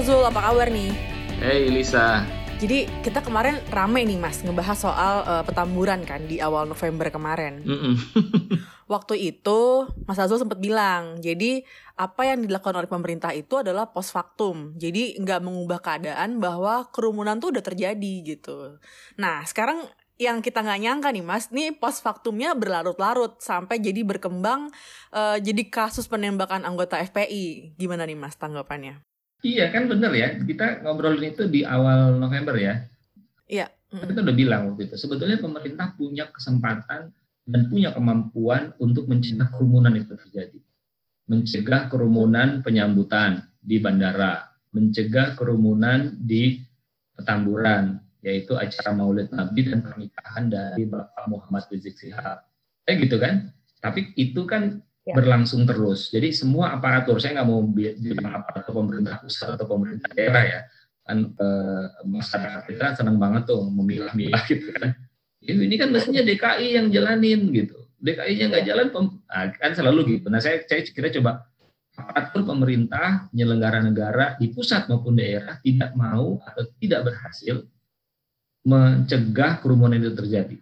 Halo Azul, apa kabar nih? Hey Lisa. Jadi kita kemarin rame nih Mas ngebahas soal uh, petamburan kan di awal November kemarin. Mm -mm. Waktu itu Mas Azul sempat bilang, jadi apa yang dilakukan oleh pemerintah itu adalah post factum. Jadi nggak mengubah keadaan bahwa kerumunan tuh udah terjadi gitu. Nah sekarang yang kita nggak nyangka nih mas, nih post factumnya berlarut-larut sampai jadi berkembang uh, jadi kasus penembakan anggota FPI. Gimana nih mas tanggapannya? Iya kan bener ya, kita ngobrolin itu di awal November ya. Iya. Kita udah bilang waktu itu, sebetulnya pemerintah punya kesempatan dan punya kemampuan untuk mencegah kerumunan itu terjadi. Mencegah kerumunan penyambutan di bandara, mencegah kerumunan di petamburan, yaitu acara Maulid Nabi dan pernikahan dari Bapak Muhammad Rizik Sihab. Kayak gitu kan? Tapi itu kan ya. berlangsung terus. Jadi semua aparatur, saya nggak mau bilang aparatur pemerintah pusat atau pemerintah daerah ya, kan eh, masyarakat kita senang banget tuh memilah-milah gitu kan. Ini kan mestinya DKI yang jalanin gitu. DKI-nya nggak jalan, nah, kan selalu gitu. Nah saya, saya kira coba aparatur pemerintah, penyelenggara negara di pusat maupun daerah tidak mau atau tidak berhasil mencegah kerumunan itu terjadi.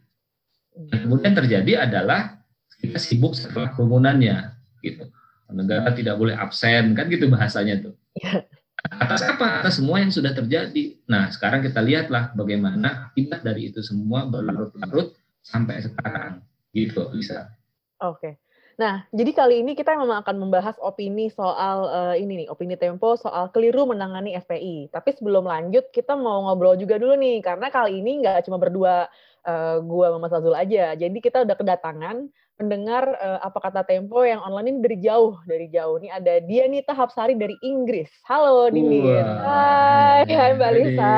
Yang kemudian terjadi adalah kita sibuk setelah kerumunannya, gitu. Negara tidak boleh absen, kan gitu bahasanya tuh. Ya. Atas apa? Atas semua yang sudah terjadi. Nah, sekarang kita lihatlah bagaimana akibat dari itu semua berlarut-larut sampai sekarang, gitu bisa. Oke. Nah, jadi kali ini kita memang akan membahas opini soal uh, ini nih, opini Tempo soal keliru menangani FPI. Tapi sebelum lanjut, kita mau ngobrol juga dulu nih, karena kali ini nggak cuma berdua uh, gua sama Mas Azul aja. Jadi kita udah kedatangan mendengar uh, apa kata Tempo yang online ini dari jauh, dari jauh. Nih ada dia nih Tahap Sari dari Inggris. Halo Dini. Hai, hai Mbak Lisa.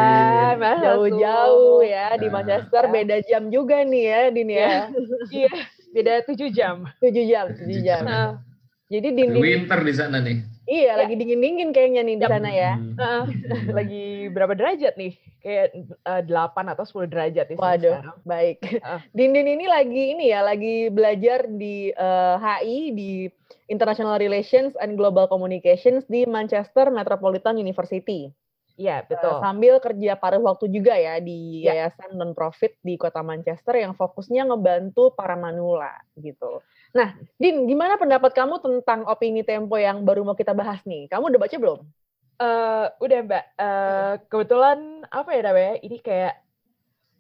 Jauh-jauh ya di Manchester, beda jam juga nih ya Dini ya. Iya beda tujuh jam. Tujuh jam, tujuh jam. Nah, jadi dingin. Winter di sana nih. Iya, ya. lagi dingin-dingin kayaknya nih di sana ya. Uh, lagi berapa derajat nih? Kayak uh, 8 atau 10 derajat nih Waduh, sekarang. baik. Uh. Dindin ini lagi ini ya, lagi belajar di uh, HI di International Relations and Global Communications di Manchester Metropolitan University. Iya, betul. Uh, sambil kerja paruh waktu juga ya di ya. yayasan non profit di Kota Manchester yang fokusnya ngebantu para manula gitu. Nah, Din, gimana pendapat kamu tentang opini Tempo yang baru mau kita bahas nih? Kamu udah baca belum? Uh, udah Mbak. Uh, kebetulan apa ya namanya? Ini kayak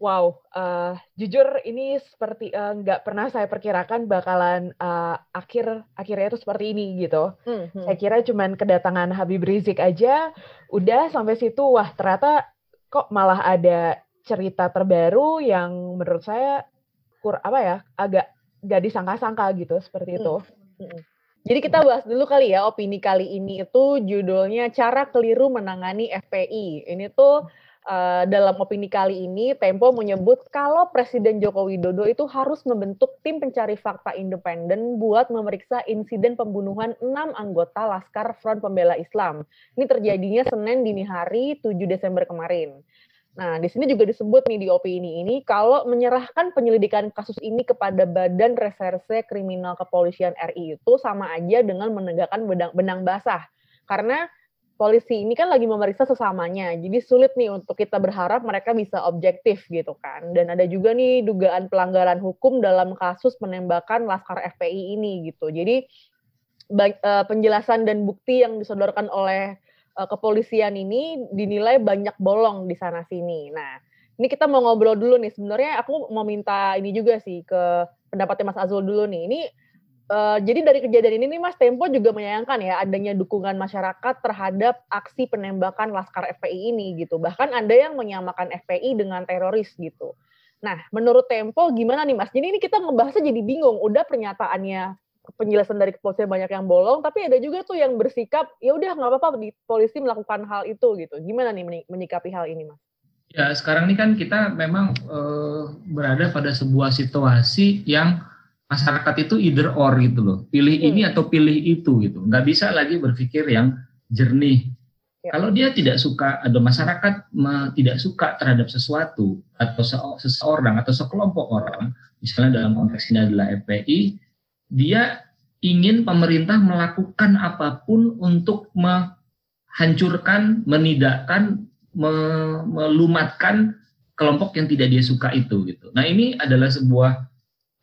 Wow, uh, jujur ini seperti nggak uh, pernah saya perkirakan bakalan uh, akhir akhirnya itu seperti ini gitu. Hmm, hmm. Saya kira cuman kedatangan Habib Rizik aja, udah sampai situ, wah ternyata kok malah ada cerita terbaru yang menurut saya kur apa ya agak nggak disangka-sangka gitu seperti itu. Hmm. Jadi kita bahas dulu kali ya opini kali ini itu judulnya cara keliru menangani FPI. Ini tuh Uh, dalam opini kali ini, Tempo menyebut kalau Presiden Joko Widodo itu harus membentuk tim pencari fakta independen buat memeriksa insiden pembunuhan enam anggota Laskar Front Pembela Islam. Ini terjadinya Senin dini hari 7 Desember kemarin. Nah, di sini juga disebut nih di opini ini kalau menyerahkan penyelidikan kasus ini kepada Badan Reserse Kriminal Kepolisian RI itu sama aja dengan menegakkan benang, benang basah. Karena polisi ini kan lagi memeriksa sesamanya. Jadi sulit nih untuk kita berharap mereka bisa objektif gitu kan. Dan ada juga nih dugaan pelanggaran hukum dalam kasus penembakan Laskar FPI ini gitu. Jadi uh, penjelasan dan bukti yang disodorkan oleh uh, kepolisian ini dinilai banyak bolong di sana sini. Nah, ini kita mau ngobrol dulu nih. Sebenarnya aku mau minta ini juga sih ke pendapatnya Mas Azul dulu nih. Ini Uh, jadi dari kejadian ini nih Mas Tempo juga menyayangkan ya adanya dukungan masyarakat terhadap aksi penembakan Laskar FPI ini gitu. Bahkan ada yang menyamakan FPI dengan teroris gitu. Nah, menurut Tempo gimana nih Mas? Jadi ini kita ngebahasnya jadi bingung. Udah pernyataannya penjelasan dari kepolisian banyak yang bolong, tapi ada juga tuh yang bersikap ya udah nggak apa-apa di polisi melakukan hal itu gitu. Gimana nih menyikapi hal ini Mas? Ya sekarang ini kan kita memang uh, berada pada sebuah situasi yang masyarakat itu either or gitu loh pilih hmm. ini atau pilih itu gitu nggak bisa lagi berpikir yang jernih ya. kalau dia tidak suka ada masyarakat me, tidak suka terhadap sesuatu atau se seseorang atau sekelompok orang misalnya dalam konteks ini adalah FPI dia ingin pemerintah melakukan apa pun untuk me, hancurkan, menidakkan, me, melumatkan kelompok yang tidak dia suka itu gitu. Nah ini adalah sebuah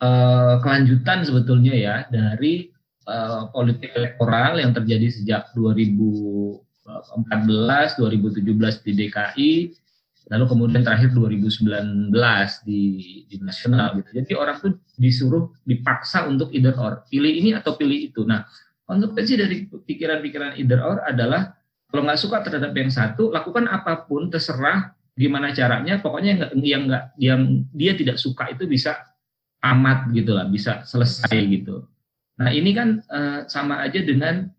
uh, kelanjutan sebetulnya ya dari uh, politik elektoral yang terjadi sejak 2014, 2017 di DKI, lalu kemudian terakhir 2019 di di nasional gitu. Jadi orang tuh disuruh dipaksa untuk either or, pilih ini atau pilih itu. Nah, konsekuensi dari pikiran-pikiran either or adalah kalau nggak suka terhadap yang satu, lakukan apa pun terserah gimana caranya, pokoknya yang yang nggak yang dia tidak suka itu bisa amat gitu lah, bisa selesai gitu. Nah ini kan uh, sama aja dengan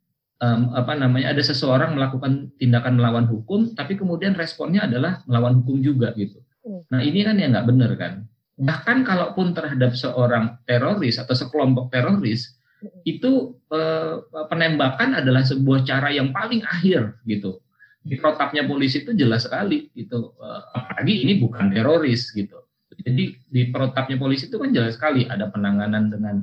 um, apa namanya ada seseorang melakukan tindakan melawan hukum, tapi kemudian responnya adalah melawan hukum juga gitu. Hmm. Nah ini kan yang nggak benar kan. Bahkan kalaupun terhadap seorang teroris atau sekelompok teroris hmm. itu uh, penembakan adalah sebuah cara yang paling akhir gitu. Di protapnya polisi itu jelas sekali gitu. Uh, apalagi ini bukan teroris gitu. Jadi di protapnya polisi itu kan jelas sekali ada penanganan dengan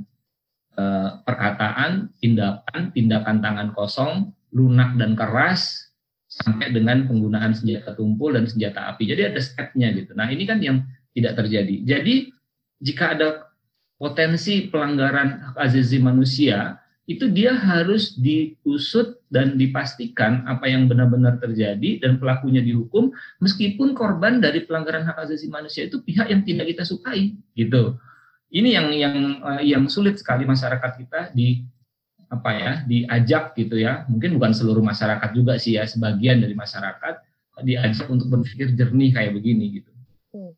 Eh, perkataan, tindakan, tindakan tangan kosong, lunak dan keras, sampai dengan penggunaan senjata tumpul dan senjata api. Jadi ada stepnya gitu. Nah ini kan yang tidak terjadi. Jadi jika ada potensi pelanggaran hak asasi manusia, itu dia harus diusut dan dipastikan apa yang benar-benar terjadi dan pelakunya dihukum meskipun korban dari pelanggaran hak asasi manusia itu pihak yang tidak kita sukai gitu ini yang yang uh, yang sulit sekali masyarakat kita di apa ya diajak gitu ya mungkin bukan seluruh masyarakat juga sih ya sebagian dari masyarakat diajak untuk berpikir jernih kayak begini gitu. Hmm.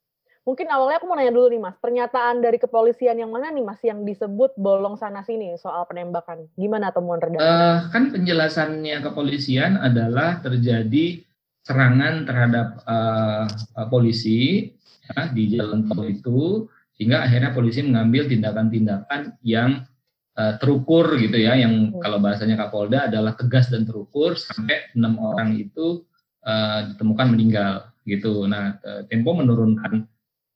Mungkin awalnya aku mau nanya dulu nih mas, pernyataan dari kepolisian yang mana nih mas yang disebut bolong sana sini soal penembakan, gimana temuan redaksi? Uh, kan penjelasannya kepolisian adalah terjadi serangan terhadap uh, polisi ya, di jalan tol itu sehingga akhirnya polisi mengambil tindakan-tindakan yang uh, terukur gitu ya yang kalau bahasanya Kapolda adalah tegas dan terukur sampai enam orang itu uh, ditemukan meninggal gitu. Nah, Tempo menurunkan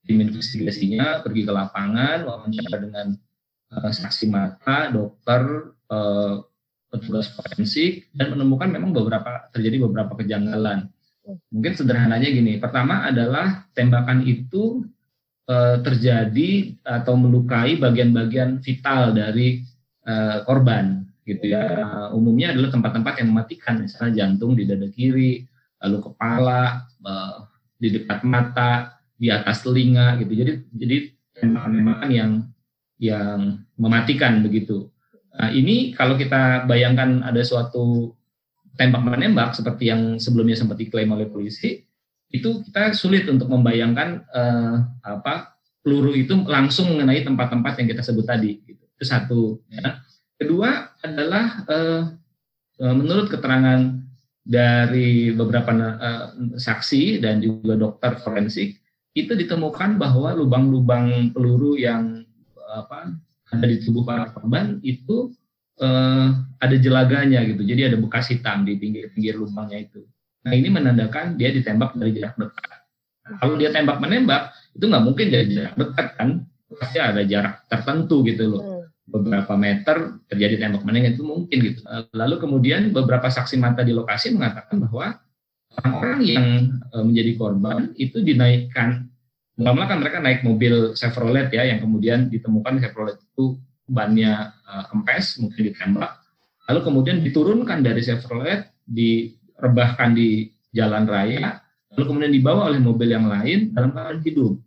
tim investigasinya pergi ke lapangan wawancara dengan uh, saksi mata, dokter, uh, petugas forensik dan menemukan memang beberapa terjadi beberapa kejanggalan. Mungkin sederhananya gini, pertama adalah tembakan itu terjadi atau melukai bagian-bagian vital dari uh, korban gitu ya. Uh, umumnya adalah tempat-tempat yang mematikan, misalnya jantung di dada kiri, lalu kepala, uh, di dekat mata, di atas telinga gitu. Jadi jadi tembakan-tembakan yang yang mematikan begitu. Nah, ini kalau kita bayangkan ada suatu tembak menembak seperti yang sebelumnya sempat diklaim oleh polisi, itu kita sulit untuk membayangkan uh, apa peluru itu langsung mengenai tempat-tempat yang kita sebut tadi. Gitu. Itu satu. Ya. Kedua adalah uh, menurut keterangan dari beberapa uh, saksi dan juga dokter forensik itu ditemukan bahwa lubang-lubang peluru yang apa ada di tubuh para korban itu uh, ada jelaganya gitu. Jadi ada bekas hitam di pinggir-pinggir lubangnya itu. Nah ini menandakan dia ditembak dari jarak dekat. Nah, kalau dia tembak menembak itu nggak mungkin dari jarak dekat kan, pasti ada jarak tertentu gitu loh. Hmm. Beberapa meter terjadi tembak menembak itu mungkin gitu. Lalu kemudian beberapa saksi mata di lokasi mengatakan bahwa orang-orang yang e, menjadi korban itu dinaikkan. Lama kan mereka naik mobil Chevrolet ya, yang kemudian ditemukan Chevrolet itu bannya uh, kempes, mungkin ditembak. Lalu kemudian diturunkan dari Chevrolet, di rebahkan di jalan raya, lalu kemudian dibawa oleh mobil yang lain dalam keadaan hidup,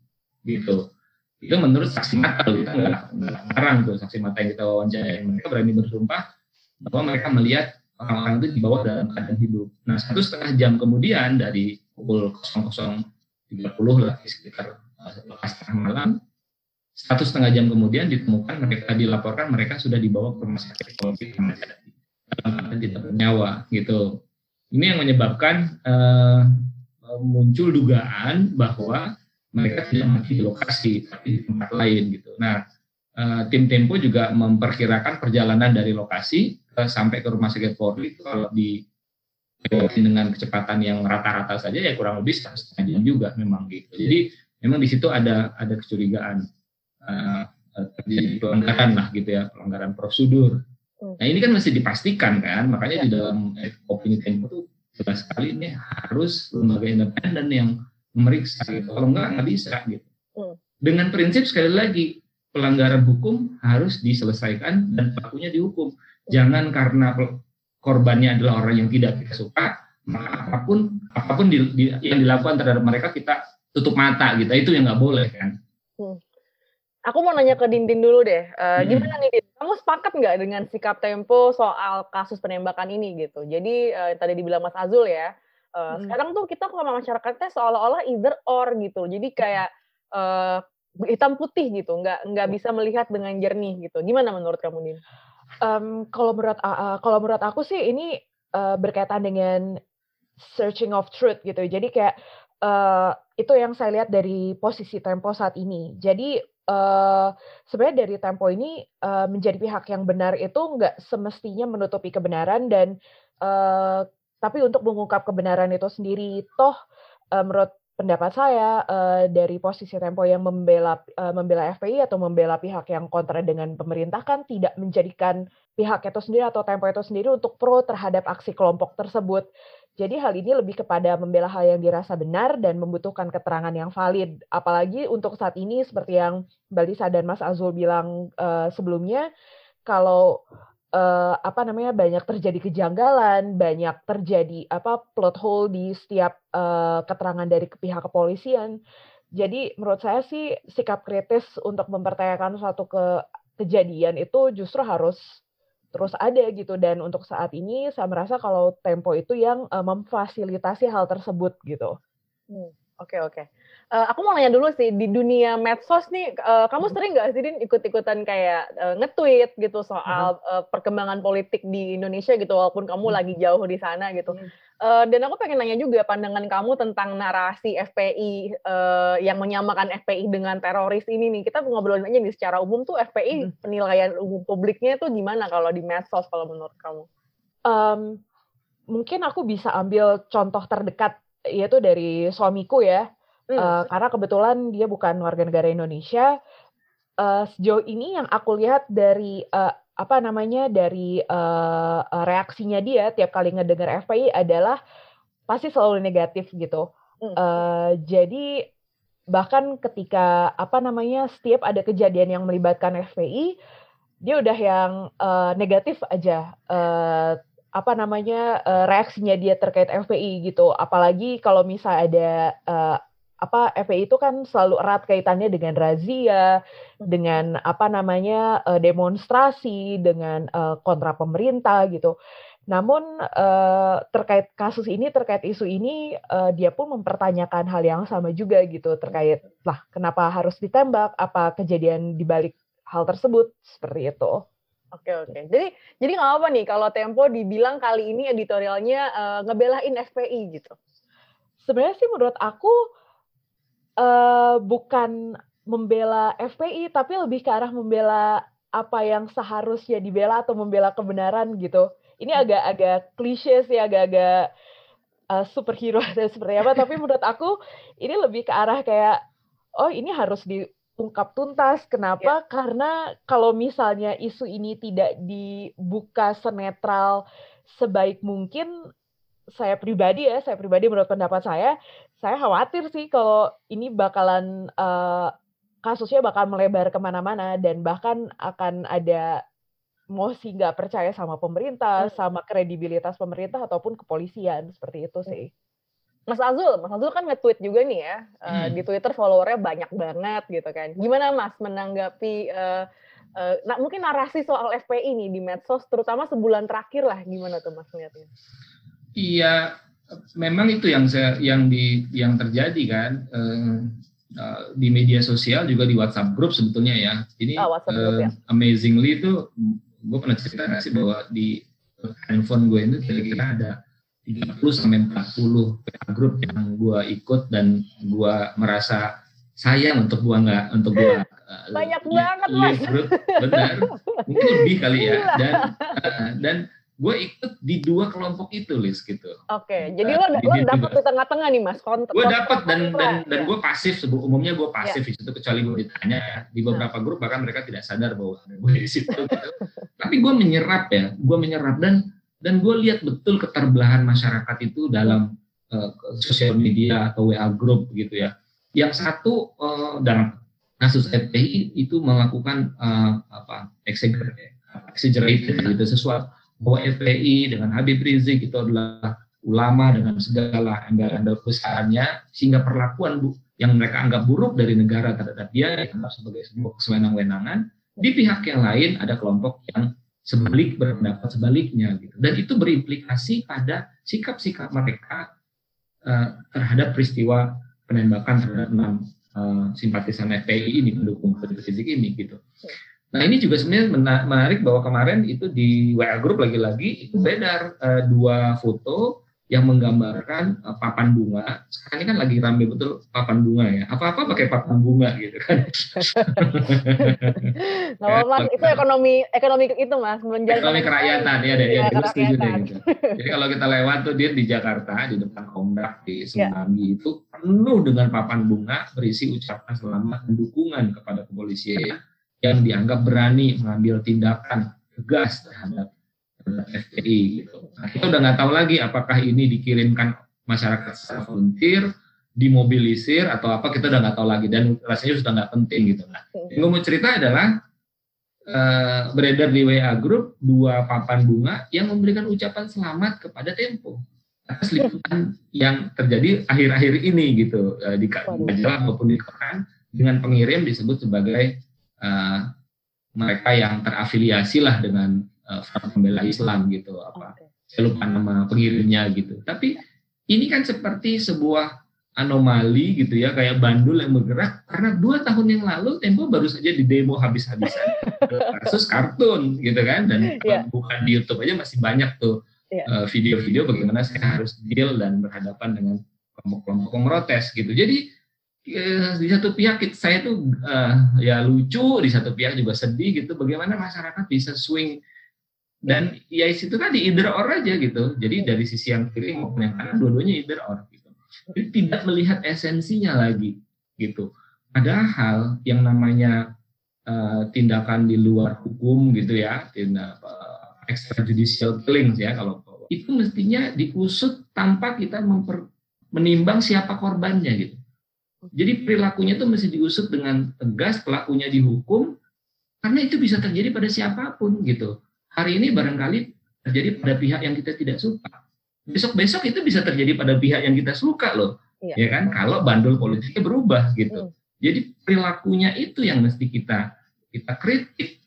gitu. Itu menurut saksi mata, kita nggak ngarang tuh saksi mata yang kita wawancara. Mereka berani bersumpah bahwa mereka melihat orang-orang itu dibawa dalam keadaan hidup. Nah, satu setengah jam kemudian dari pukul 00.30 lah sekitar lepas tengah malam, satu setengah jam kemudian ditemukan mereka dilaporkan mereka sudah dibawa ke rumah sakit COVID dalam keadaan tidak bernyawa gitu. Ini yang menyebabkan uh, muncul dugaan bahwa mereka tidak mati di lokasi tapi di tempat lain gitu. Nah, uh, tim Tempo juga memperkirakan perjalanan dari lokasi ke, sampai ke rumah sakit Polri kalau di dengan kecepatan yang rata-rata saja ya kurang lebih setengah jam juga memang gitu. Jadi memang di situ ada ada kecurigaan uh, terjadi pelanggaran lah gitu ya pelanggaran prosedur. Hmm. Nah ini kan mesti dipastikan kan, makanya di dalam opini Tempo itu jelas sekali ini harus lembaga independen yang memeriksa gitu. kalau enggak nggak bisa gitu hmm. dengan prinsip sekali lagi pelanggaran hukum harus diselesaikan dan pelakunya dihukum jangan karena korbannya adalah orang yang tidak kita suka maka apa pun apa pun di, di, yang dilakukan terhadap mereka kita tutup mata gitu itu yang nggak boleh kan hmm. Aku mau nanya ke Dindin dulu deh. Uh, hmm. Gimana nih, Din? Kamu sepakat nggak dengan sikap Tempo soal kasus penembakan ini gitu? Jadi uh, tadi dibilang Mas Azul ya, uh, hmm. sekarang tuh kita sama masyarakatnya seolah-olah either or gitu. Jadi kayak uh, hitam putih gitu, nggak nggak bisa melihat dengan jernih gitu. Gimana menurut kamu, Din? Um, kalau menurut uh, kalau menurut aku sih ini uh, berkaitan dengan searching of truth gitu. Jadi kayak uh, itu yang saya lihat dari posisi Tempo saat ini. Jadi uh, sebenarnya dari Tempo ini uh, menjadi pihak yang benar itu nggak semestinya menutupi kebenaran dan uh, tapi untuk mengungkap kebenaran itu sendiri toh uh, menurut pendapat saya uh, dari posisi Tempo yang membela uh, membela FPI atau membela pihak yang kontra dengan pemerintah kan tidak menjadikan pihak itu sendiri atau Tempo itu sendiri untuk pro terhadap aksi kelompok tersebut. Jadi hal ini lebih kepada membela hal yang dirasa benar dan membutuhkan keterangan yang valid. Apalagi untuk saat ini seperti yang Mbak Lisa dan Mas Azul bilang uh, sebelumnya, kalau uh, apa namanya banyak terjadi kejanggalan, banyak terjadi apa plot hole di setiap uh, keterangan dari pihak kepolisian. Jadi menurut saya sih sikap kritis untuk mempertanyakan suatu ke kejadian itu justru harus terus ada gitu dan untuk saat ini saya merasa kalau Tempo itu yang uh, memfasilitasi hal tersebut gitu. Hmm, oke oke. Uh, aku mau nanya dulu sih di dunia medsos nih, uh, kamu sering nggak sih Din ikut-ikutan kayak uh, nge-tweet gitu soal uh, perkembangan politik di Indonesia gitu walaupun kamu hmm. lagi jauh di sana gitu. Hmm. Uh, dan aku pengen nanya juga pandangan kamu tentang narasi FPI uh, yang menyamakan FPI dengan teroris ini nih. Kita ngobrolin aja nih secara umum tuh FPI hmm. penilaian umum publiknya tuh gimana kalau di medsos kalau menurut kamu? Um, mungkin aku bisa ambil contoh terdekat yaitu dari suamiku ya. Hmm. Uh, karena kebetulan dia bukan warga negara Indonesia. Uh, sejauh ini yang aku lihat dari uh, apa namanya dari uh, reaksinya dia tiap kali ngedengar FPI adalah pasti selalu negatif gitu. Hmm. Uh, jadi bahkan ketika apa namanya setiap ada kejadian yang melibatkan FPI, dia udah yang uh, negatif aja. Uh, apa namanya uh, reaksinya dia terkait FPI gitu. Apalagi kalau misalnya ada uh, apa FPI itu kan selalu erat kaitannya dengan razia, dengan apa namanya uh, demonstrasi, dengan uh, kontra pemerintah gitu. Namun terkait kasus ini, terkait isu ini, dia pun mempertanyakan hal yang sama juga gitu terkait lah kenapa harus ditembak, apa kejadian di balik hal tersebut seperti itu. Oke oke. Jadi jadi nggak apa nih kalau Tempo dibilang kali ini editorialnya uh, ngebelain FPI gitu. Sebenarnya sih menurut aku uh, bukan membela FPI, tapi lebih ke arah membela apa yang seharusnya dibela atau membela kebenaran gitu. Ini hmm. agak-agak klise sih, agak-agak uh, superhero atau seperti apa, tapi menurut aku ini lebih ke arah kayak, oh ini harus diungkap tuntas. Kenapa? Yeah. Karena kalau misalnya isu ini tidak dibuka senetral sebaik mungkin, saya pribadi ya, saya pribadi menurut pendapat saya, saya khawatir sih kalau ini bakalan uh, kasusnya bakal melebar ke mana-mana dan bahkan akan ada mosi nggak percaya sama pemerintah, hmm. sama kredibilitas pemerintah ataupun kepolisian seperti itu sih. Mas Azul, Mas Azul kan nge-tweet juga nih ya uh, di Twitter followernya banyak banget gitu kan. Gimana Mas menanggapi uh, uh, nah, mungkin narasi soal FPI nih di medsos, terutama sebulan terakhir lah, gimana tuh Mas melihatnya? Iya, memang itu yang saya yang di yang terjadi kan uh, uh, di media sosial juga di WhatsApp grup sebetulnya ya. Ini oh, uh, group, ya. amazingly itu gue pernah cerita sih bahwa di handphone gue itu kira-kira ada 30 sampai 40 PA grup yang gue ikut dan gue merasa sayang untuk gue nggak untuk gue uh, banyak banget mas benar mungkin lebih kali ya dan uh, dan gue ikut di dua kelompok itu Lis gitu. Oke, okay. jadi lo, lo dapet di tengah-tengah nih mas. Gue dapet dan dan dan gue pasif. Umumnya gue pasif ya. di situ kecuali gue ditanya ya. Di hmm. beberapa grup bahkan mereka tidak sadar bahwa gue di situ. Gitu. Tapi gue menyerap ya, gue menyerap dan dan gue lihat betul keterbelahan masyarakat itu dalam uh, sosial media atau WA group gitu ya. Yang satu uh, dalam kasus FPI itu melakukan uh, apa exaggerated gitu sesuatu bahwa FPI dengan Habib Rizik itu adalah ulama dengan segala embel-embel besarnya sehingga perlakuan bu, yang mereka anggap buruk dari negara terhadap dia dianggap sebagai sebuah kesewenang-wenangan di pihak yang lain ada kelompok yang sebalik berpendapat sebaliknya gitu dan itu berimplikasi pada sikap-sikap mereka uh, terhadap peristiwa penembakan terhadap enam uh, simpatisan FPI ini pendukung Habib Rizik ini gitu. Nah ini juga sebenarnya menarik bahwa kemarin itu di WA Group lagi-lagi itu beredar uh, dua foto yang menggambarkan uh, papan bunga. Sekarang ini kan lagi rame betul papan bunga ya. Apa-apa pakai papan bunga gitu kan. nah, mas, itu ekonomi ekonomi itu mas menjaga ekonomi kerakyatan ya. Ya, ya setuju deh gitu. Jadi kalau kita lewat tuh dia di Jakarta di depan Komdak di. Semanggi ya. itu penuh dengan papan bunga berisi ucapan selamat dan dukungan kepada kepolisian yang dianggap berani mengambil tindakan tegas terhadap FPI gitu. Nah, kita udah nggak tahu lagi apakah ini dikirimkan masyarakat secara volunteer, dimobilisir atau apa kita udah nggak tahu lagi dan rasanya sudah nggak penting gitu. Nah, yang gue mau cerita adalah uh, beredar di WA Group dua papan bunga yang memberikan ucapan selamat kepada Tempo atas liputan yang terjadi akhir-akhir ini gitu uh, di majalah maupun di koran dengan pengirim disebut sebagai uh, mereka yang terafiliasi lah dengan uh, Pembela Islam gitu apa okay. saya lupa nama pengirimnya gitu tapi ini kan seperti sebuah anomali gitu ya kayak bandul yang bergerak karena dua tahun yang lalu Tempo baru saja di demo habis-habisan kasus kartun gitu kan dan yeah. bukan di YouTube aja masih banyak tuh yeah. Iya. uh, video-video bagaimana saya harus deal dan berhadapan dengan kelompok-kelompok protes gitu jadi uh, di satu pihak saya tuh uh, ya lucu di satu pihak juga sedih gitu bagaimana masyarakat bisa swing dan ya itu tadi either or aja gitu. Jadi dari sisi yang kiri maupun yang kanan dua-duanya either or gitu. Jadi tidak melihat esensinya lagi gitu. Padahal yang namanya uh, tindakan di luar hukum gitu ya tindak uh, extrajudicial killings ya kalau itu mestinya diusut tanpa kita memper, menimbang siapa korbannya gitu. Jadi perilakunya itu mesti diusut dengan tegas pelakunya dihukum karena itu bisa terjadi pada siapa pun gitu hari ini barangkali terjadi pada pihak yang kita tidak suka. Besok-besok itu bisa terjadi pada pihak yang kita suka loh. Ya, ya kan? Kalau bandul politiknya berubah gitu. Hmm. Jadi perilakunya itu yang mesti kita kita kritik.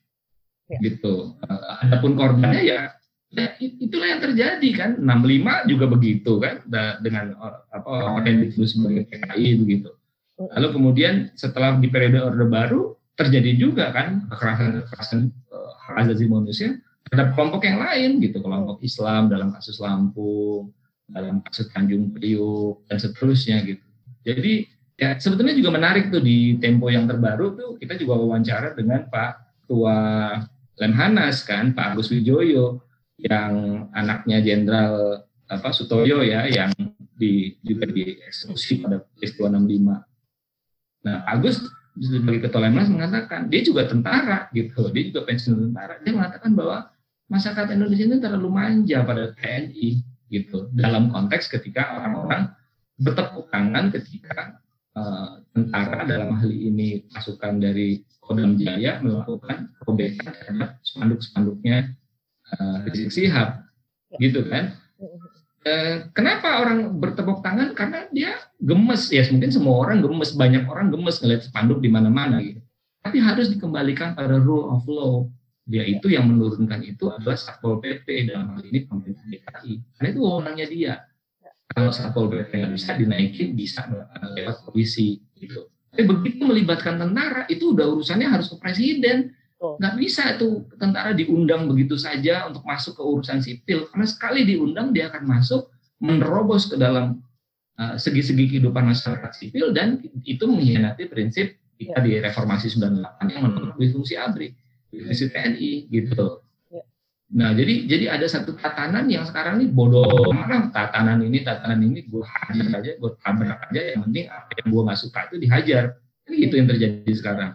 Ya. Gitu. Adapun korbannya ya Ya, itulah yang terjadi kan 65 juga begitu kan dengan apa orang yang sebagai PKI begitu. Hmm. Lalu kemudian setelah di periode orde baru terjadi juga kan kekerasan kekerasan uh, hak asasi manusia terhadap kelompok yang lain gitu kelompok Islam dalam kasus Lampung dalam kasus Tanjung Priuk dan seterusnya gitu jadi ya sebetulnya juga menarik tuh di tempo yang terbaru tuh kita juga wawancara dengan Pak Tua Lemhanas kan Pak Agus Wijoyo yang anaknya Jenderal apa Sutoyo ya yang di juga dieksekusi pada peristiwa 65. Nah Agus sebagai ketua Lemhanas mengatakan dia juga tentara gitu, dia juga pensiun tentara. Dia mengatakan bahwa masyarakat Indonesia ini terlalu manja pada TNI gitu. Dalam konteks ketika orang-orang bertepuk tangan ketika uh, tentara dalam hal ini pasukan dari Kodam Jaya melakukan perbaikan terhadap spanduk-spanduknya uh, Rizik Sihab gitu kan? Uh, kenapa orang bertepuk tangan? Karena dia gemes. Ya mungkin semua orang gemes. Banyak orang gemes ngeliat spanduk di mana-mana gitu. Tapi harus dikembalikan pada rule of law dia itu yang menurunkan itu adalah Satpol PP dalam hal ini pemerintah DKI. Karena itu wewenangnya dia. Kalau Satpol PP nggak bisa dinaikin, bisa lewat polisi gitu. Tapi begitu melibatkan tentara, itu udah urusannya harus ke presiden. Nggak bisa itu tentara diundang begitu saja untuk masuk ke urusan sipil. Karena sekali diundang, dia akan masuk menerobos ke dalam uh, segi-segi kehidupan masyarakat sipil dan itu mengkhianati prinsip kita di reformasi 98 yang menolak fungsi ABRI divisi TNI gitu. Ya. Nah, jadi jadi ada satu tatanan yang sekarang ini bodoh mana tatanan ini tatanan ini gue hajar aja, gue tabrak aja yang penting apa yang gue nggak suka itu dihajar. Ini gitu yang terjadi sekarang.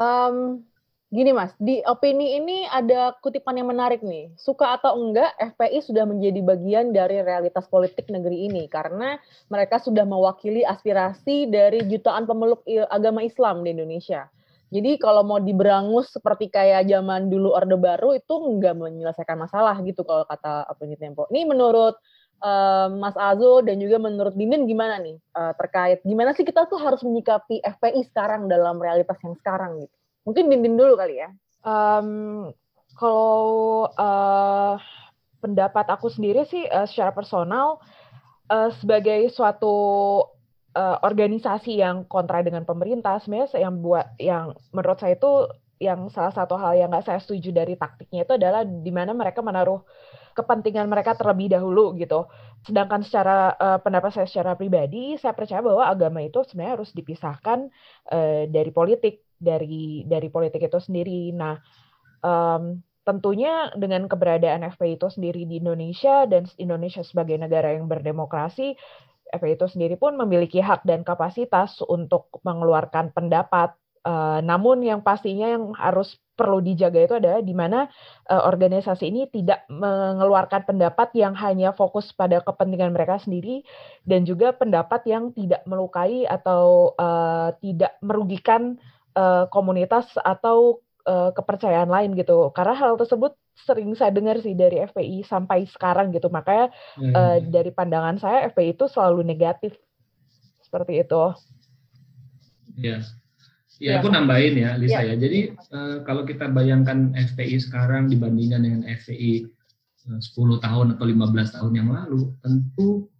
Um, Gini Mas, di opini ini ada kutipan yang menarik nih. Suka atau enggak, FPI sudah menjadi bagian dari realitas politik negeri ini karena mereka sudah mewakili aspirasi dari jutaan pemeluk agama Islam di Indonesia. Jadi kalau mau diberangus seperti kayak zaman dulu Orde Baru itu enggak menyelesaikan masalah gitu kalau kata opini Tempo. Ini menurut uh, Mas Azo dan juga menurut Dinin gimana nih uh, terkait gimana sih kita tuh harus menyikapi FPI sekarang dalam realitas yang sekarang gitu? Mungkin Dindin dulu kali ya. Um, kalau uh, pendapat aku sendiri sih uh, secara personal uh, sebagai suatu uh, organisasi yang kontra dengan pemerintah sebenarnya yang buat yang menurut saya itu yang salah satu hal yang nggak saya setuju dari taktiknya itu adalah di mana mereka menaruh kepentingan mereka terlebih dahulu gitu. Sedangkan secara uh, pendapat saya secara pribadi, saya percaya bahwa agama itu sebenarnya harus dipisahkan uh, dari politik dari dari politik itu sendiri. Nah, um, tentunya dengan keberadaan FPI itu sendiri di Indonesia dan Indonesia sebagai negara yang berdemokrasi, FPI itu sendiri pun memiliki hak dan kapasitas untuk mengeluarkan pendapat. Uh, namun yang pastinya yang harus perlu dijaga itu adalah di mana uh, organisasi ini tidak mengeluarkan pendapat yang hanya fokus pada kepentingan mereka sendiri dan juga pendapat yang tidak melukai atau uh, tidak merugikan uh, komunitas atau uh, kepercayaan lain gitu. Karena hal tersebut sering saya dengar sih dari FPI sampai sekarang gitu. Makanya hmm. uh, dari pandangan saya FPI itu selalu negatif seperti itu. Ya, ya, aku nambahin ya, Lisa ya. ya. Jadi uh, kalau kita bayangkan FPI sekarang dibandingkan dengan FPI uh, 10 tahun atau 15 tahun yang lalu, tentu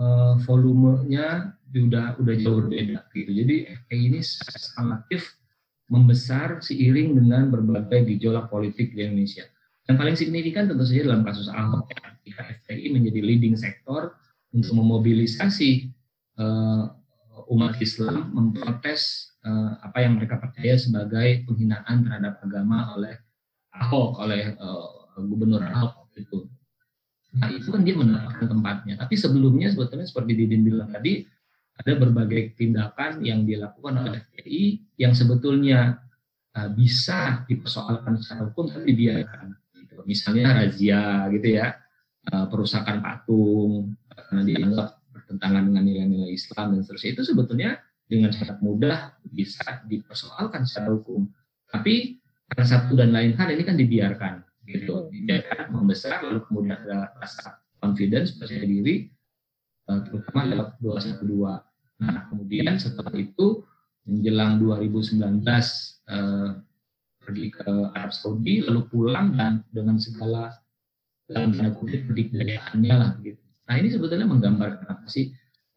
uh, volumenya sudah udah jauh berbeda gitu. Jadi FPI ini sangat aktif membesar seiring dengan berbagai gejolak politik di Indonesia. Yang paling signifikan tentu saja dalam kasus Ahok, ya, FPI menjadi leading sektor untuk memobilisasi uh, umat Islam memprotes uh, apa yang mereka percaya sebagai penghinaan terhadap agama oleh Ahok, oleh uh, Gubernur Ahok itu. Nah itu kan dia mendapatkan tempatnya. Tapi sebelumnya sebetulnya seperti Didin bilang tadi, ada berbagai tindakan yang dilakukan oleh FPI yang sebetulnya uh, bisa dipersoalkan secara hukum tapi dibiarkan. Gitu. Misalnya razia gitu ya, uh, perusakan patung karena dianggap bertentangan dengan nilai-nilai Islam dan seterusnya itu sebetulnya dengan sangat mudah bisa dipersoalkan secara hukum. Tapi karena satu dan lain hal ini kan dibiarkan gitu, dibiarkan membesar lalu kemudian ada rasa confidence percaya diri terutama lewat 212 Nah, kemudian setelah itu menjelang 2019 eh, pergi ke Arab Saudi lalu pulang dan dengan segala dalam tanda kutip kedikdayaannya lah gitu. Nah ini sebetulnya menggambarkan apa sih?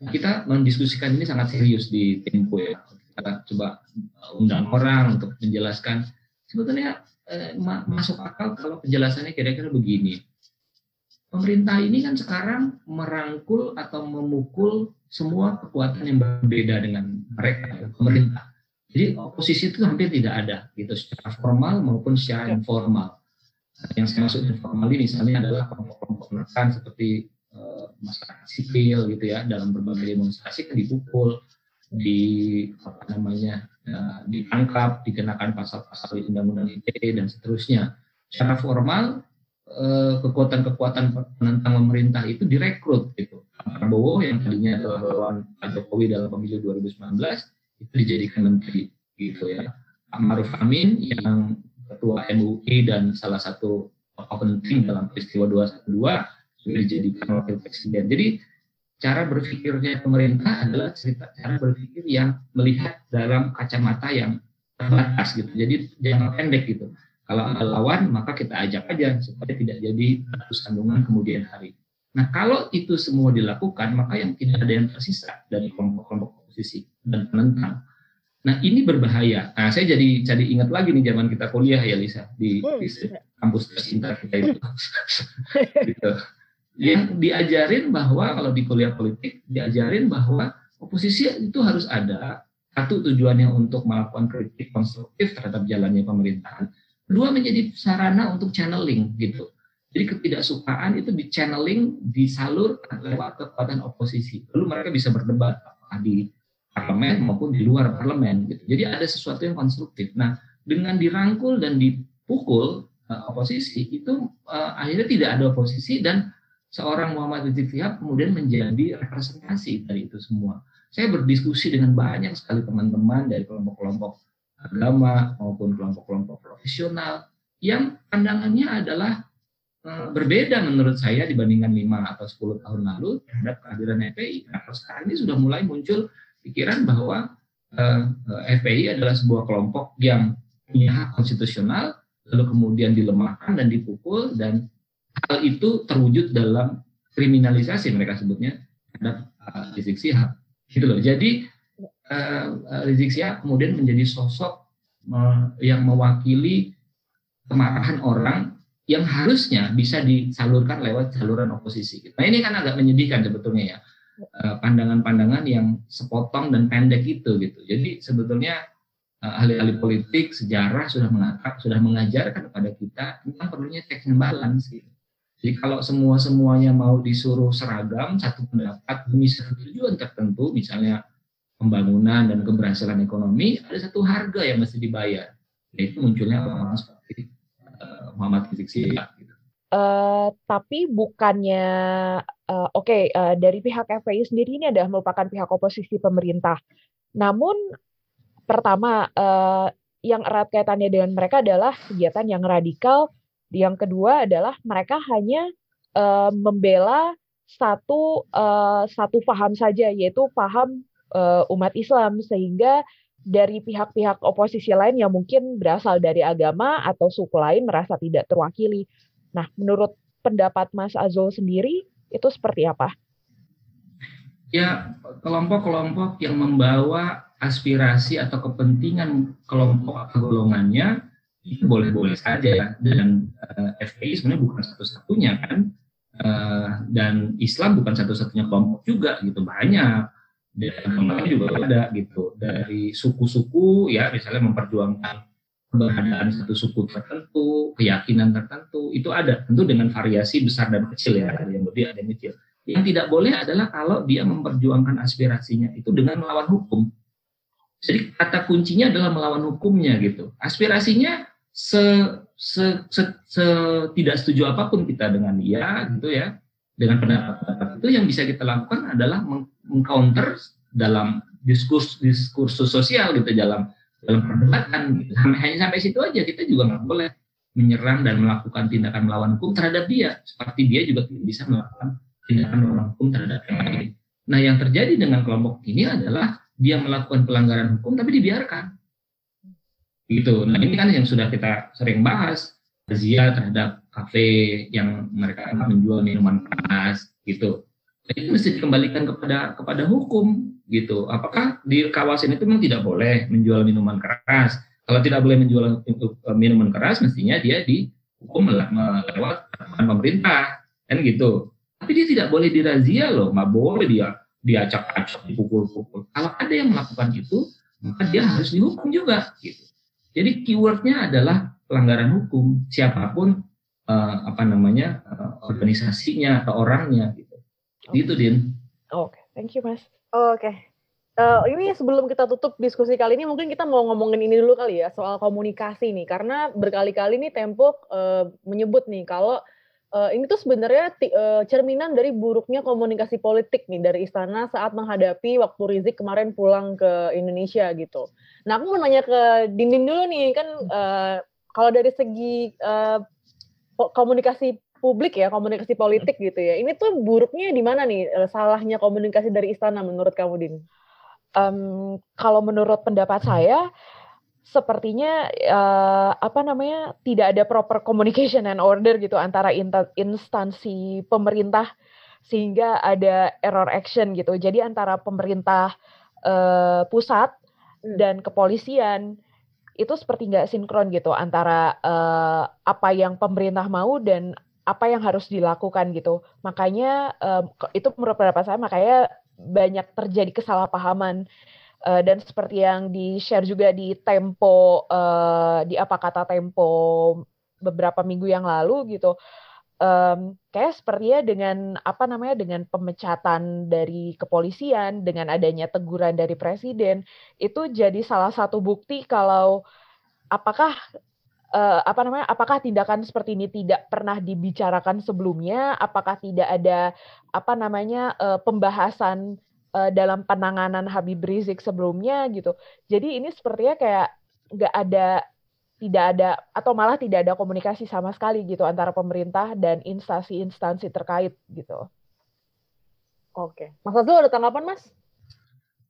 Kita mendiskusikan ini sangat serius di Tempo ya. Kita coba undang orang untuk menjelaskan sebetulnya eh, masuk akal kalau penjelasannya kira-kira begini pemerintah ini kan sekarang merangkul atau memukul semua kekuatan yang berbeda dengan mereka pemerintah. Jadi oposisi itu hampir tidak ada gitu secara formal maupun secara informal. Yang saya maksud informal ini misalnya adalah kelompok-kelompok menekan seperti uh, masyarakat sipil gitu ya dalam berbagai demonstrasi kan dipukul, di apa namanya uh, ditangkap, dikenakan pasal-pasal undang-undang ITE dan seterusnya. Secara formal Eh, kekuatan-kekuatan penentang pemerintah itu direkrut gitu. Prabowo yang tadinya lawan Pak Jokowi dalam pemilu 2019 itu dijadikan menteri gitu ya. Maruf Amin yang ketua MUI dan salah satu tokoh penting dalam peristiwa 212 sudah dijadikan wakil presiden. Jadi cara berpikirnya pemerintah adalah cerita cara berpikir yang melihat dalam kacamata yang terbatas gitu. Jadi jangan pendek gitu. Kalau ada lawan, maka kita ajak aja supaya tidak jadi batu sandungan kemudian hari. Nah, kalau itu semua dilakukan, maka yang tidak ada yang tersisa dari kelompok-kelompok oposisi dan penentang. Nah, ini berbahaya. Nah, saya jadi jadi ingat lagi nih zaman kita kuliah ya, Lisa, di, hmm. di kampus tercinta kita itu. gitu. Yang diajarin bahwa kalau di kuliah politik, diajarin bahwa oposisi itu harus ada. Satu tujuannya untuk melakukan kritik konstruktif terhadap jalannya pemerintahan Kedua menjadi sarana untuk channeling gitu. Jadi ketidaksukaan itu di channeling, disalur lewat kekuatan oposisi. Lalu mereka bisa berdebat di parlemen maupun di luar parlemen gitu. Jadi ada sesuatu yang konstruktif. Nah, dengan dirangkul dan dipukul uh, oposisi itu uh, akhirnya tidak ada oposisi dan seorang Muhammad Rizik kemudian menjadi representasi dari itu semua. Saya berdiskusi dengan banyak sekali teman-teman dari kelompok-kelompok agama maupun kelompok-kelompok profesional yang pandangannya adalah berbeda menurut saya dibandingkan 5 atau 10 tahun lalu terhadap kehadiran FPI. Nah, sekarang ini sudah mulai muncul pikiran bahwa uh, FPI adalah sebuah kelompok yang punya hak konstitusional, lalu kemudian dilemahkan dan dipukul, dan hal itu terwujud dalam kriminalisasi mereka sebutnya terhadap uh, Rizik Sihab. Gitu loh. Jadi Rizik Sihab kemudian menjadi sosok yang mewakili kemarahan orang yang harusnya bisa disalurkan lewat saluran oposisi. Nah ini kan agak menyedihkan sebetulnya ya pandangan-pandangan yang sepotong dan pendek itu gitu. Jadi sebetulnya Eh, ahli-ahli politik sejarah sudah mengatakan sudah mengajarkan kepada kita tentang perlunya checks and balance gitu. Jadi kalau semua semuanya mau disuruh seragam satu pendapat demi satu tujuan tertentu, misalnya pembangunan dan keberhasilan ekonomi, ada satu harga yang mesti dibayar, yaitu munculnya orang-orang seperti Muhammad Rizik Sihab. Gitu. Uh, tapi bukannya uh, oke okay, uh, dari pihak FPI sendiri ini adalah merupakan pihak oposisi pemerintah. Namun pertama uh, yang erat kaitannya dengan mereka adalah kegiatan yang radikal. Yang kedua adalah mereka hanya uh, membela satu uh, satu paham saja yaitu paham uh, umat Islam sehingga dari pihak-pihak oposisi lain yang mungkin berasal dari agama atau suku lain merasa tidak terwakili. Nah, menurut pendapat Mas Azul sendiri itu seperti apa? Ya, kelompok-kelompok yang membawa aspirasi atau kepentingan kelompok atau golongannya itu boleh-boleh saja dan uh, eh, FPI sebenarnya bukan satu-satunya kan uh, dan Islam bukan satu-satunya kelompok juga gitu banyak dan juga ada gitu. Dari suku-suku ya misalnya memperjuangkan keberadaan satu suku tertentu keyakinan tertentu itu ada. Tentu dengan variasi besar dan kecil ya ada yang gede ada yang kecil. Yang tidak boleh adalah kalau dia memperjuangkan aspirasinya itu dengan melawan hukum. Jadi kata kuncinya adalah melawan hukumnya gitu. Aspirasinya se, se, se, se tidak setuju apa pun kita dengan dia gitu ya, dengan pendapat-pendapat itu yang bisa kita lakukan adalah mengcounter dalam diskurs diskursus sosial gitu dalam dalam perdebatan gitu. hanya sampai situ aja kita juga nggak boleh menyerang dan melakukan tindakan melawan hukum terhadap dia seperti dia juga bisa melakukan tindakan melawan hukum terhadap yang lain. Nah yang terjadi dengan kelompok ini adalah dia melakukan pelanggaran hukum tapi dibiarkan. Gitu. Nah ini kan yang sudah kita sering bahas razia terhadap kafe yang mereka menjual minuman keras gitu. Itu mesti dikembalikan kepada kepada hukum gitu. Apakah di kawasan itu memang tidak boleh menjual minuman keras? Kalau tidak boleh menjual minuman keras, mestinya dia dihukum lewat pemerintah, kan gitu. Tapi dia tidak boleh dirazia loh, nggak boleh dia diacak-acak, dipukul-pukul. Kalau ada yang melakukan itu, maka dia harus dihukum juga. Gitu. Jadi keywordnya adalah pelanggaran hukum siapa pun uh, apa namanya uh, organisasinya atau orangnya gitu. Okay. Gitu Din. Oke, okay. thank you Mas. Oke. Okay. Uh, eh, ini sebelum kita tutup diskusi kali ini mungkin kita mau ngomongin ini dulu kali ya soal komunikasi nih karena berkali-kali nih Tempo uh, menyebut nih kalau uh, ini tuh sebenarnya uh, cerminan dari buruknya komunikasi politik nih dari istana saat menghadapi waktu Rizik kemarin pulang ke Indonesia gitu. Nah aku mau nanya ke Dindin dulu nih kan uh, kalau dari segi uh, komunikasi publik ya komunikasi politik gitu ya ini tuh buruknya di mana nih salahnya komunikasi dari istana menurut kamu Din? Um, kalau menurut pendapat saya sepertinya uh, apa namanya tidak ada proper communication and order gitu antara instansi pemerintah sehingga ada error action gitu. Jadi antara pemerintah uh, pusat hmm. dan kepolisian itu seperti nggak sinkron gitu antara uh, apa yang pemerintah mau dan apa yang harus dilakukan gitu. Makanya um, itu menurut pendapat saya makanya banyak terjadi kesalahpahaman Uh, dan seperti yang di-share juga di Tempo, uh, di apa kata Tempo beberapa minggu yang lalu gitu, um, kayak sepertinya dengan apa namanya dengan pemecatan dari kepolisian, dengan adanya teguran dari presiden, itu jadi salah satu bukti kalau apakah uh, apa namanya apakah tindakan seperti ini tidak pernah dibicarakan sebelumnya apakah tidak ada apa namanya uh, pembahasan uh, dalam penanganan Habib Rizik sebelumnya gitu. Jadi ini sepertinya kayak nggak ada tidak ada atau malah tidak ada komunikasi sama sekali gitu antara pemerintah dan instansi-instansi terkait gitu. Oke, Mas Azul ada tanggapan Mas?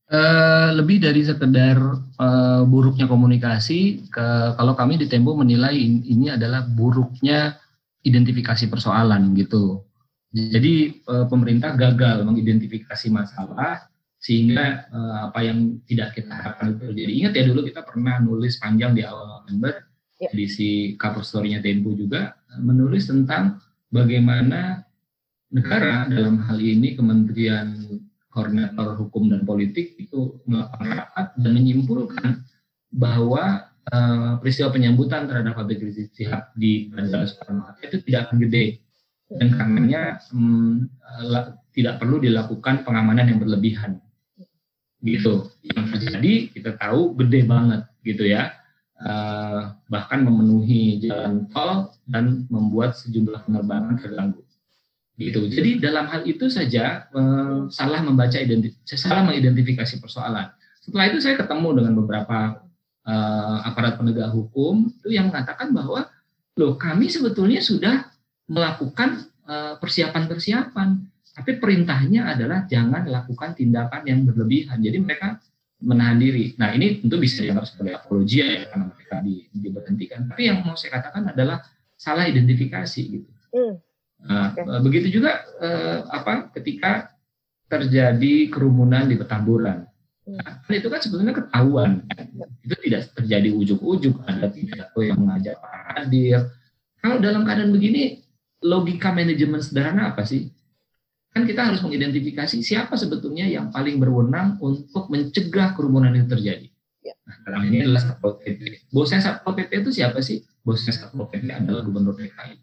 Uh, lebih dari sekedar uh, buruknya komunikasi, ke, kalau kami di Tempo menilai in, ini adalah buruknya identifikasi persoalan gitu. Jadi uh, pemerintah gagal mengidentifikasi masalah sehingga uh, apa yang tidak kita harapkan itu terjadi. Ingat ya dulu kita pernah nulis panjang di awal November ya. edisi cover story-nya Tempo juga menulis tentang bagaimana negara dalam hal ini Kementerian Koordinator Hukum dan Politik itu melakukan rapat dan menyimpulkan bahwa uh, peristiwa penyambutan terhadap Habib Rizik Sihab di Bandara Soekarno Hatta itu tidak akan gede dan karenanya um, tidak perlu dilakukan pengamanan yang berlebihan gitu. Yang terjadi kita tahu gede banget gitu ya. Uh, bahkan memenuhi jalan tol dan membuat sejumlah penerbangan terganggu. Gitu. Jadi dalam hal itu saja uh, salah membaca identitas salah mengidentifikasi persoalan. Setelah itu saya ketemu dengan beberapa uh, aparat penegak hukum itu yang mengatakan bahwa loh kami sebetulnya sudah melakukan persiapan-persiapan tapi perintahnya adalah jangan lakukan tindakan yang berlebihan. Jadi mereka menahan diri. Nah ini tentu bisa dianggap sebagai apologi ya karena mereka di, diberhentikan. Tapi yang mau saya katakan adalah salah identifikasi gitu. Hmm. Nah, okay. Begitu juga eh, apa ketika terjadi kerumunan di Petamburan. Hmm. Nah, itu kan sebetulnya ketahuan. Itu tidak terjadi ujuk-ujuk. Ada pidato yang mengajak hadir. Kalau dalam keadaan begini, logika manajemen sederhana apa sih? Kan kita harus mengidentifikasi siapa sebetulnya yang paling berwenang untuk mencegah kerumunan itu terjadi. Ya. Nah, dalam ini adalah Satpol PP. Bosnya Satpol PP itu siapa sih? Bosnya Satpol PP adalah Gubernur DKI.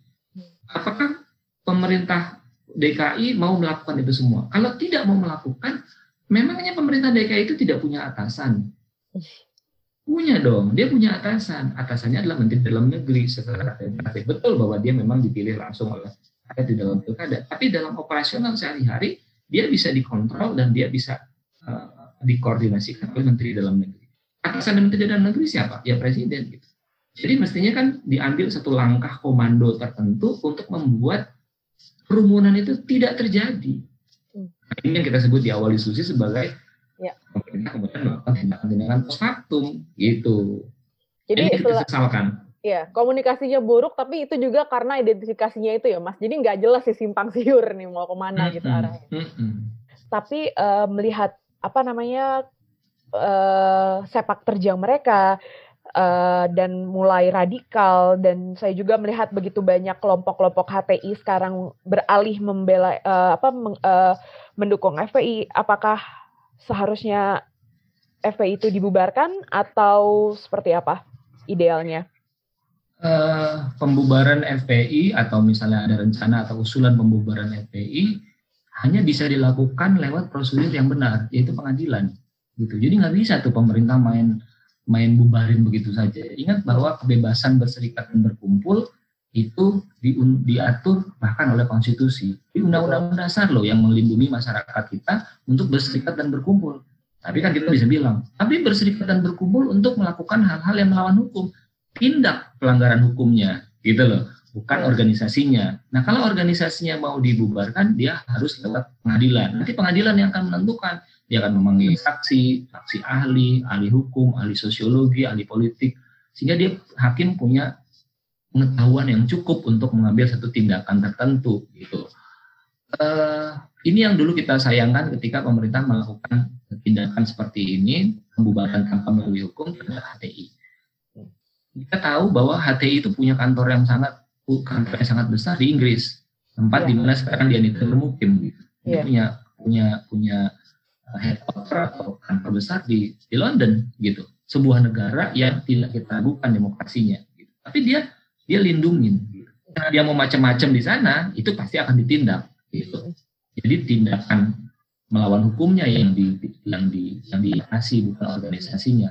Apakah pemerintah DKI mau melakukan itu semua? Kalau tidak mau melakukan, memangnya pemerintah DKI itu tidak punya atasan? Punya dong, dia punya atasan. Atasannya adalah Menteri Dalam Negeri secara Betul bahwa dia memang dipilih langsung oleh ada di dalam pilkada. Tapi dalam operasional sehari-hari dia bisa dikontrol dan dia bisa uh, dikoordinasikan oleh Menteri Dalam Negeri. Atasan Menteri Dalam Negeri siapa? Ya Presiden. Gitu. Jadi mestinya kan diambil satu langkah komando tertentu untuk membuat kerumunan itu tidak terjadi. Nah, ini yang kita sebut di awal diskusi sebagai ya. pemerintah kemudian melakukan tindakan-tindakan post factum gitu. Jadi, Jadi kita sesalkan. Iya, komunikasinya buruk, tapi itu juga karena identifikasinya itu ya, Mas. Jadi nggak jelas sih simpang siur nih mau ke mana gitu arahnya. Tapi uh, melihat apa namanya uh, sepak terjang mereka uh, dan mulai radikal dan saya juga melihat begitu banyak kelompok-kelompok HTI sekarang beralih membela uh, apa meng, uh, mendukung FPI. Apakah seharusnya FPI itu dibubarkan atau seperti apa idealnya? Uh, pembubaran FPI atau misalnya ada rencana atau usulan pembubaran FPI hanya bisa dilakukan lewat prosedur yang benar yaitu pengadilan gitu. Jadi nggak bisa tuh pemerintah main main bubarin begitu saja. Ingat bahwa kebebasan berserikat dan berkumpul itu di, diatur bahkan oleh konstitusi. Di undang-undang dasar loh yang melindungi masyarakat kita untuk berserikat dan berkumpul. Tapi kan kita bisa bilang tapi berserikat dan berkumpul untuk melakukan hal-hal yang melawan hukum tindak pelanggaran hukumnya gitu loh. Bukan organisasinya. Nah kalau organisasinya mau dibubarkan dia harus lewat pengadilan. Nanti pengadilan yang akan menentukan. Dia akan memanggil saksi, saksi ahli, ahli hukum, ahli sosiologi, ahli politik. Sehingga dia hakim punya pengetahuan yang cukup untuk mengambil satu tindakan tertentu gitu. Uh, ini yang dulu kita sayangkan ketika pemerintah melakukan tindakan seperti ini pembubaran tanpa melalui hukum terhadap HTI kita tahu bahwa HTI itu punya kantor yang sangat kantor yang sangat besar di Inggris tempat yeah. di mana sekarang dia itu bermukim gitu. Dia yeah. punya punya punya uh, headquarter atau kantor besar di di London gitu. Sebuah negara yang tidak kita bukan demokrasinya gitu. Tapi dia dia lindungin gitu. Karena dia mau macam-macam di sana itu pasti akan ditindak gitu. Jadi tindakan melawan hukumnya yang di yang di yang dikasih bukan organisasinya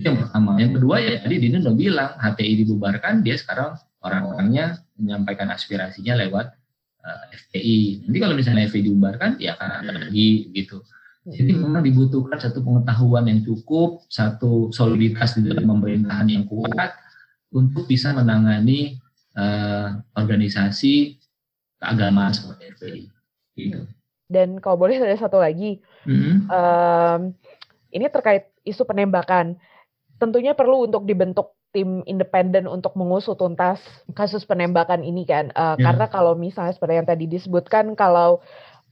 Itu yang pertama. Yang kedua ya tadi Dini udah bilang HTI dibubarkan, dia sekarang orang-orangnya menyampaikan aspirasinya lewat uh, eh, FPI. Nanti kalau misalnya FPI dibubarkan, ya akan ada lagi gitu. Jadi memang dibutuhkan satu pengetahuan yang cukup, satu soliditas di dalam pemerintahan yang kuat untuk bisa menangani uh, organisasi keagamaan seperti FPI. Gitu. Dan kalau boleh ada satu lagi, mm-hmm. um, ini terkait isu penembakan. Tentunya perlu untuk dibentuk tim independen untuk mengusut tuntas kasus penembakan ini kan, uh, yeah. karena kalau misalnya seperti yang tadi disebutkan, kalau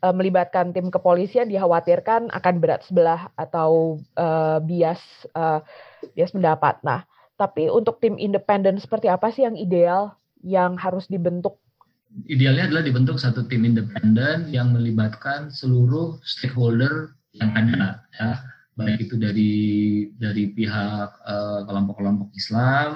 uh, melibatkan tim kepolisian dikhawatirkan akan berat sebelah atau uh, bias uh, bias pendapat. Nah, tapi untuk tim independen seperti apa sih yang ideal yang harus dibentuk? Idealnya adalah dibentuk satu tim independen yang melibatkan seluruh stakeholder yang ada, ya, baik itu dari dari pihak kelompok-kelompok uh, Islam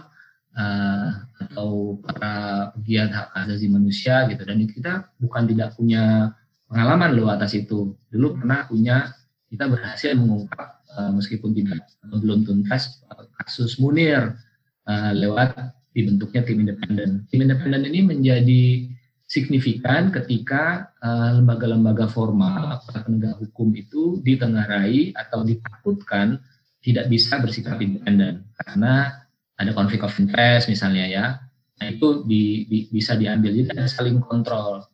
uh, atau para pegiat hak asasi manusia gitu. Dan kita bukan tidak punya pengalaman loh atas itu. Dulu pernah punya kita berhasil mengungkap uh, meskipun tidak belum tuntas kasus Munir uh, lewat dibentuknya tim independen. Tim independen ini menjadi signifikan ketika eh, lembaga-lembaga uh, formal para penegak hukum itu ditengarai atau ditakutkan tidak bisa bersikap independen karena ada konflik of interest misalnya ya. Nah itu di, di, bisa diambil jadi ada saling kontrol.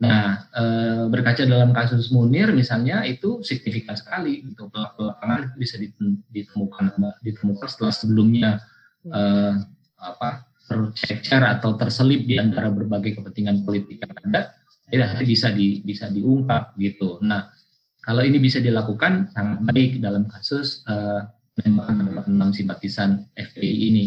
Nah, e, berkaca dalam kasus Munir misalnya itu signifikan sekali gitu. Belakangan bisa ditemukan ditemukan setelah sebelumnya e, apa tercecer atau terselip di antara berbagai kepentingan politik yang ada, tidak bisa di, bisa diungkap gitu. Nah, kalau ini bisa dilakukan sangat baik dalam kasus uh, penembakan simpatisan FPI ini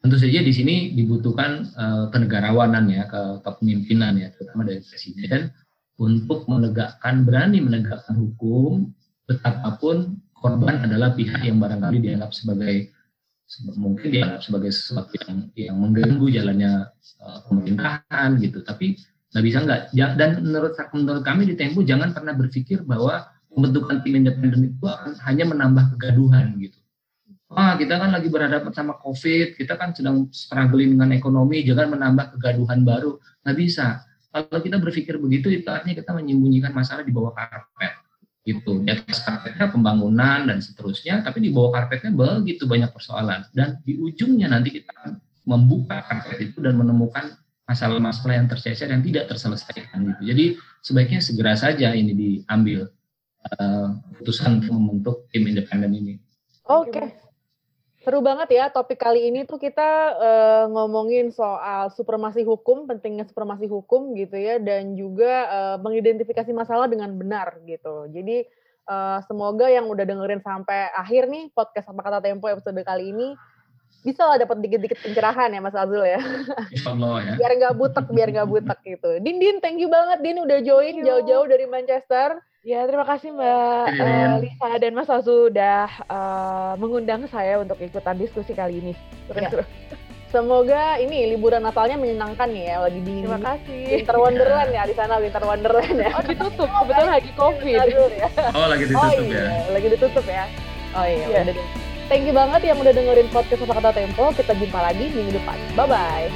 tentu saja di sini dibutuhkan uh, kenegarawanan ya, ke kepemimpinan ya, terutama dari presiden untuk menegakkan berani menegakkan hukum betapapun korban adalah pihak yang barangkali dianggap sebagai mungkin dianggap sebagai sesuatu yang yang mengganggu jalannya uh, pemerintahan gitu tapi nggak bisa nggak dan menurut menurut kami di Tempo jangan pernah berpikir bahwa pembentukan tim independen itu akan hanya menambah kegaduhan gitu ah kita kan lagi berhadapan sama COVID, kita kan sedang struggling dengan ekonomi, jangan menambah kegaduhan baru. Nggak bisa. Kalau kita berpikir begitu, itu artinya kita menyembunyikan masalah di bawah karpet. Gitu. Di atas karpetnya pembangunan dan seterusnya, tapi di bawah karpetnya begitu banyak persoalan. Dan di ujungnya nanti kita membuka karpet itu dan menemukan masalah-masalah yang tercecer yang tidak terselesaikan. Gitu. Jadi sebaiknya segera saja ini diambil uh, putusan untuk membentuk tim independen ini. Oke, okay. Seru banget ya topik kali ini tuh kita uh, ngomongin soal supremasi hukum, pentingnya supremasi hukum gitu ya, dan juga uh, mengidentifikasi masalah dengan benar gitu. Jadi uh, semoga yang udah dengerin sampai akhir nih podcast apa kata Tempo episode kali ini bisa lah dapat dikit-dikit pencerahan ya Mas Azul ya. Allah ya. biar nggak butek, biar nggak butek gitu. Din Din, thank you banget Din udah join jauh-jauh dari Manchester. Ya, terima kasih Mbak uh, Lisa dan Mas Azu sudah uh, mengundang saya untuk ikutan diskusi kali ini. Ya. Semoga ini liburan Natalnya menyenangkan nih ya lagi di Terima kasih. Winter Wonderland ya di sana Winter Wonderland ya. Oh ditutup, kebetulan lagi Covid. Ya. Oh lagi ditutup oh, iya. ya. Lagi ditutup ya. Oh iya. Yeah. Udah. Thank you banget yang udah dengerin podcast Apa Kata Tempo. Kita jumpa lagi minggu depan. Bye bye.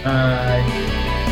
Bye.